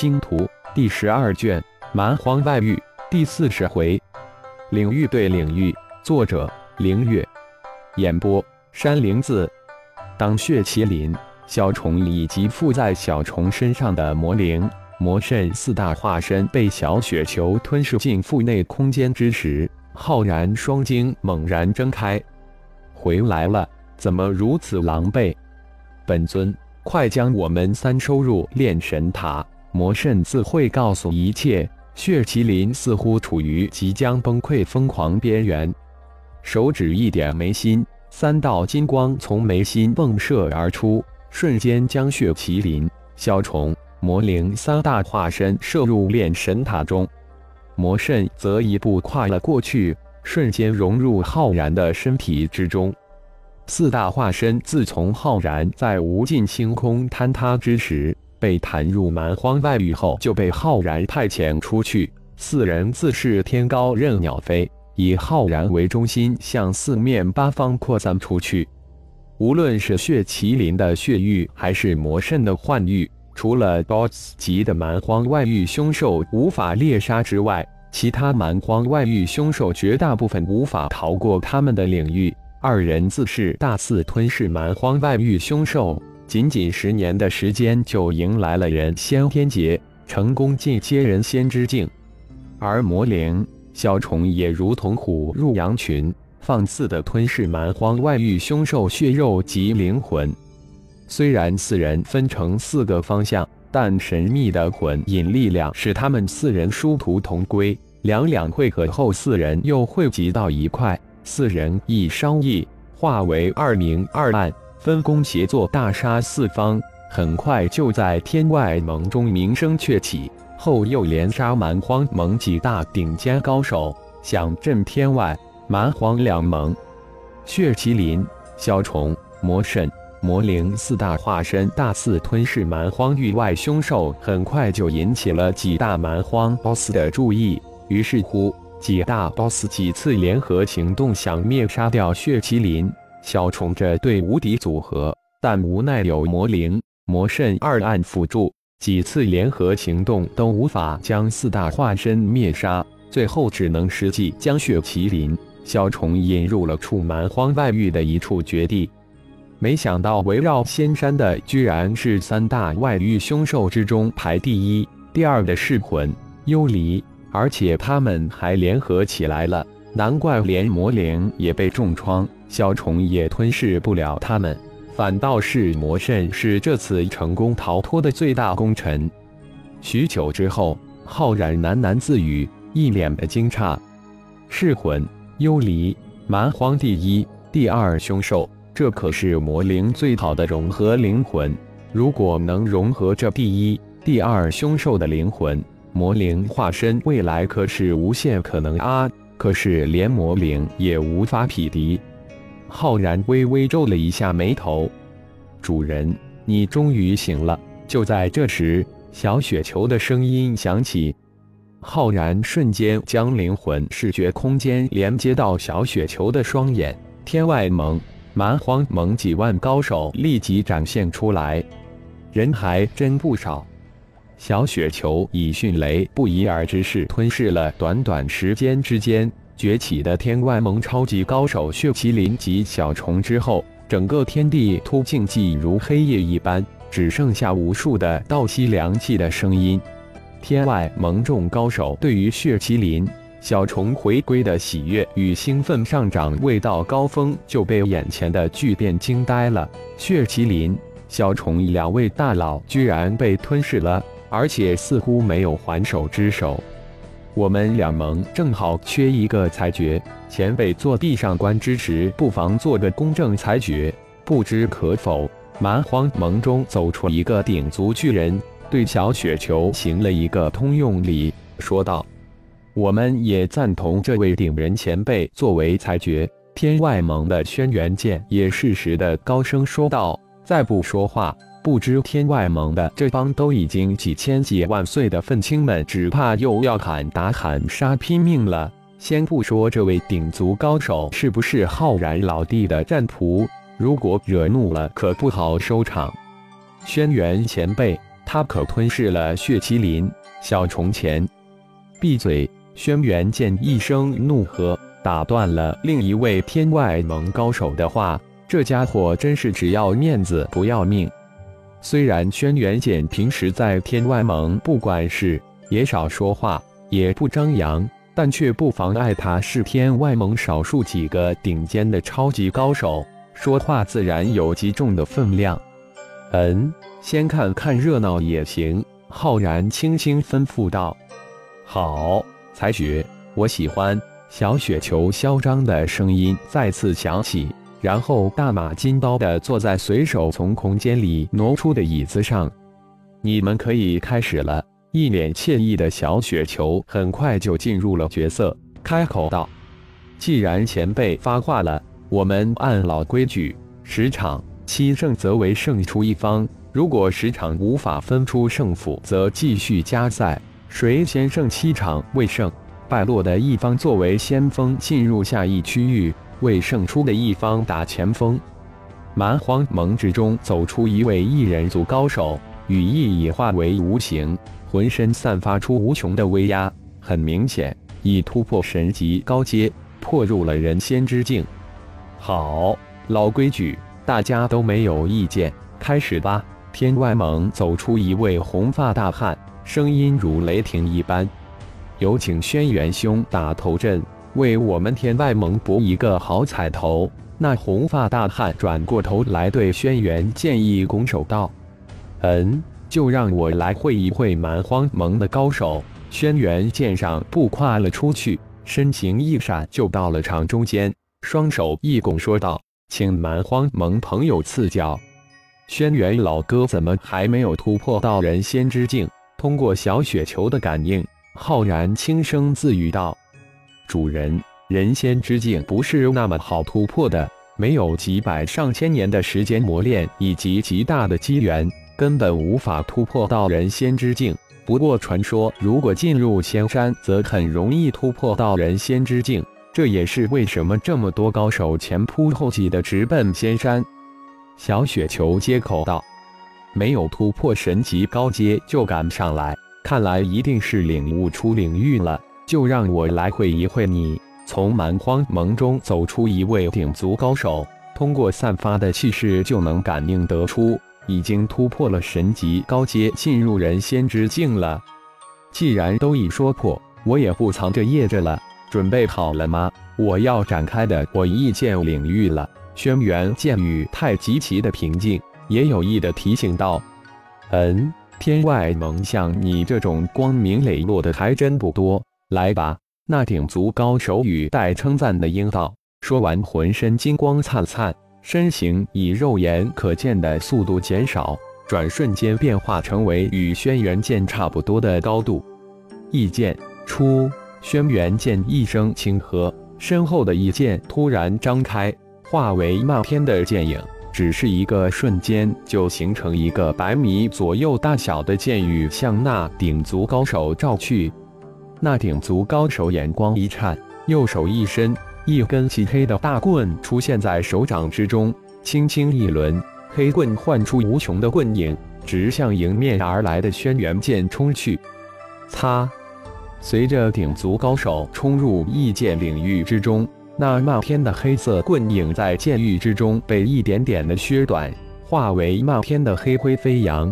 星图》第十二卷《蛮荒外域》第四十回。领域对领域，作者：凌月，演播：山灵子。当血麒麟、小虫以及附在小虫身上的魔灵、魔圣四大化身被小雪球吞噬进腹内空间之时，浩然双睛猛然睁开。回来了，怎么如此狼狈？本尊。快将我们三收入炼神塔！魔圣自会告诉一切。血麒麟似乎处于即将崩溃疯狂边缘，手指一点眉心，三道金光从眉心迸射而出，瞬间将血麒麟、小虫、魔灵三大化身射入炼神塔中。魔圣则一步跨了过去，瞬间融入浩然的身体之中。四大化身自从浩然在无尽星空坍塌之时被弹入蛮荒外域后，就被浩然派遣出去。四人自是天高任鸟飞，以浩然为中心向四面八方扩散出去。无论是血麒麟的血域，还是魔圣的幻域，除了 BOSS 级的蛮荒外域凶兽无法猎杀之外，其他蛮荒外域凶兽绝大部分无法逃过他们的领域。二人自是大肆吞噬蛮荒外域凶兽，仅仅十年的时间就迎来了人仙天劫，成功进阶人仙之境。而魔灵、小虫也如同虎入羊群，放肆地吞噬蛮荒外域凶兽血肉及灵魂。虽然四人分成四个方向，但神秘的魂引力量使他们四人殊途同归。两两会合后，四人又汇集到一块。四人一商议，化为二明二暗，分工协作，大杀四方。很快就在天外盟中名声鹊起。后又连杀蛮荒盟几大顶尖高手，响震天外、蛮荒两盟。血麒麟、小虫、魔神、魔灵四大化身大肆吞噬蛮荒域外凶兽，很快就引起了几大蛮荒 BOSS 的注意。于是乎。几大 BOSS 几次联合行动，想灭杀掉血麒麟、小虫这对无敌组合，但无奈有魔灵、魔圣二暗辅助，几次联合行动都无法将四大化身灭杀，最后只能实际将血麒麟、小虫引入了处蛮荒外域的一处绝地。没想到围绕仙山的，居然是三大外域凶兽之中排第一、第二的噬魂、幽离。而且他们还联合起来了，难怪连魔灵也被重创，小虫也吞噬不了他们，反倒是魔圣是这次成功逃脱的最大功臣。许久之后，浩然喃喃自语，一脸的惊诧：噬魂、幽离、蛮荒第一、第二凶兽，这可是魔灵最好的融合灵魂。如果能融合这第一、第二凶兽的灵魂，魔灵化身未来可是无限可能啊！可是连魔灵也无法匹敌。浩然微微皱了一下眉头：“主人，你终于醒了。”就在这时，小雪球的声音响起。浩然瞬间将灵魂视觉空间连接到小雪球的双眼。天外盟、蛮荒盟几万高手立即展现出来，人还真不少。小雪球以迅雷不及掩耳之势吞噬了短短时间之间崛起的天外盟超级高手血麒麟及小虫之后，整个天地突静寂如黑夜一般，只剩下无数的倒吸凉气的声音。天外盟众高手对于血麒麟、小虫回归的喜悦与兴奋上涨未到高峰，就被眼前的巨变惊呆了。血麒麟、小虫两位大佬居然被吞噬了！而且似乎没有还手之手，我们两盟正好缺一个裁决。前辈做地上官之时，不妨做个公正裁决，不知可否？蛮荒盟中走出一个鼎足巨人，对小雪球行了一个通用礼，说道：“我们也赞同这位鼎人前辈作为裁决。”天外盟的轩辕剑也适时的高声说道：“再不说话。”不知天外盟的这帮都已经几千几万岁的愤青们，只怕又要喊打喊杀拼命了。先不说这位鼎族高手是不是浩然老弟的战仆，如果惹怒了，可不好收场。轩辕前辈，他可吞噬了血麒麟。小虫前，闭嘴！轩辕剑一声怒喝，打断了另一位天外盟高手的话。这家伙真是只要面子不要命。虽然轩辕剑平时在天外盟不管事，也少说话，也不张扬，但却不妨碍他是天外盟少数几个顶尖的超级高手，说话自然有极重的分量。嗯，先看看热闹也行。浩然轻轻吩咐道：“好，才雪，我喜欢。”小雪球嚣张的声音再次响起。然后大马金刀的坐在随手从空间里挪出的椅子上，你们可以开始了。一脸惬意的小雪球很快就进入了角色，开口道：“既然前辈发话了，我们按老规矩，十场七胜则为胜出一方。如果十场无法分出胜负，则继续加赛。谁先胜七场未胜，败落的一方作为先锋进入下一区域。”为胜出的一方打前锋，蛮荒盟之中走出一位异人族高手，羽翼已化为无形，浑身散发出无穷的威压。很明显，已突破神级高阶，破入了人仙之境。好，老规矩，大家都没有意见，开始吧。天外盟走出一位红发大汉，声音如雷霆一般，有请轩辕兄打头阵。为我们天外盟博一个好彩头。那红发大汉转过头来对轩辕剑意拱手道：“嗯，就让我来会一会蛮荒盟的高手。”轩辕剑上步跨了出去，身形一闪就到了场中间，双手一拱说道：“请蛮荒盟朋友赐教。”轩辕老哥怎么还没有突破到人仙之境？通过小雪球的感应，浩然轻声自语道。主人，人仙之境不是那么好突破的，没有几百上千年的时间磨练以及极大的机缘，根本无法突破到人仙之境。不过传说，如果进入仙山，则很容易突破到人仙之境。这也是为什么这么多高手前仆后继的直奔仙山。小雪球接口道：“没有突破神级高阶就敢上来，看来一定是领悟出领域了。”就让我来会一会你。从蛮荒盟中走出一位顶族高手，通过散发的气势就能感应得出，已经突破了神级高阶，进入人仙之境了。既然都已说破，我也不藏着掖着了。准备好了吗？我要展开的我意剑领域了。轩辕剑语太极其的平静，也有意的提醒道：“嗯，天外盟像你这种光明磊落的还真不多。”来吧！那顶足高手语带称赞的应道。说完，浑身金光灿灿，身形以肉眼可见的速度减少，转瞬间变化成为与轩辕剑差不多的高度。一剑出，轩辕剑一声轻喝，身后的一剑突然张开，化为漫天的剑影。只是一个瞬间，就形成一个百米左右大小的剑雨，向那顶足高手照去。那顶族高手眼光一颤，右手一伸，一根漆黑的大棍出现在手掌之中，轻轻一抡，黑棍唤出无穷的棍影，直向迎面而来的轩辕剑冲去。擦！随着顶族高手冲入异界领域之中，那漫天的黑色棍影在剑域之中被一点点的削短，化为漫天的黑灰飞扬。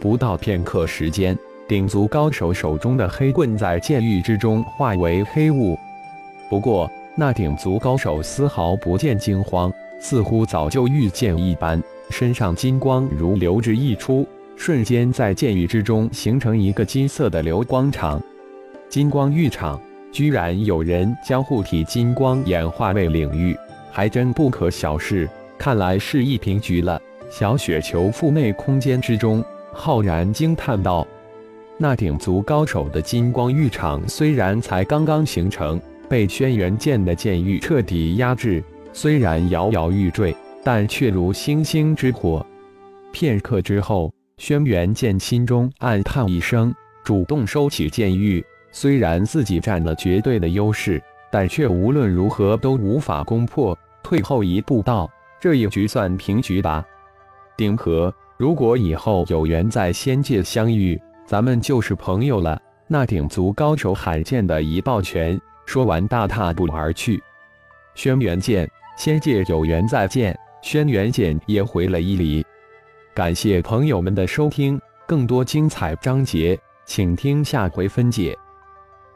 不到片刻时间。鼎族高手手中的黑棍在剑域之中化为黑雾，不过那鼎族高手丝毫不见惊慌，似乎早就遇见一般，身上金光如流之溢出，瞬间在剑域之中形成一个金色的流光场。金光浴场居然有人将护体金光演化为领域，还真不可小视。看来是一平局了。小雪球腹内空间之中，浩然惊叹道。那鼎族高手的金光玉场虽然才刚刚形成，被轩辕剑的剑域彻底压制，虽然摇摇欲坠，但却如星星之火。片刻之后，轩辕剑心中暗叹一声，主动收起剑域。虽然自己占了绝对的优势，但却无论如何都无法攻破。退后一步道：“这一局算平局吧。”鼎和如果以后有缘在仙界相遇，咱们就是朋友了。那鼎族高手罕见的一抱拳，说完大踏步而去。轩辕剑，仙界有缘再见。轩辕剑也回了一礼。感谢朋友们的收听，更多精彩章节，请听下回分解。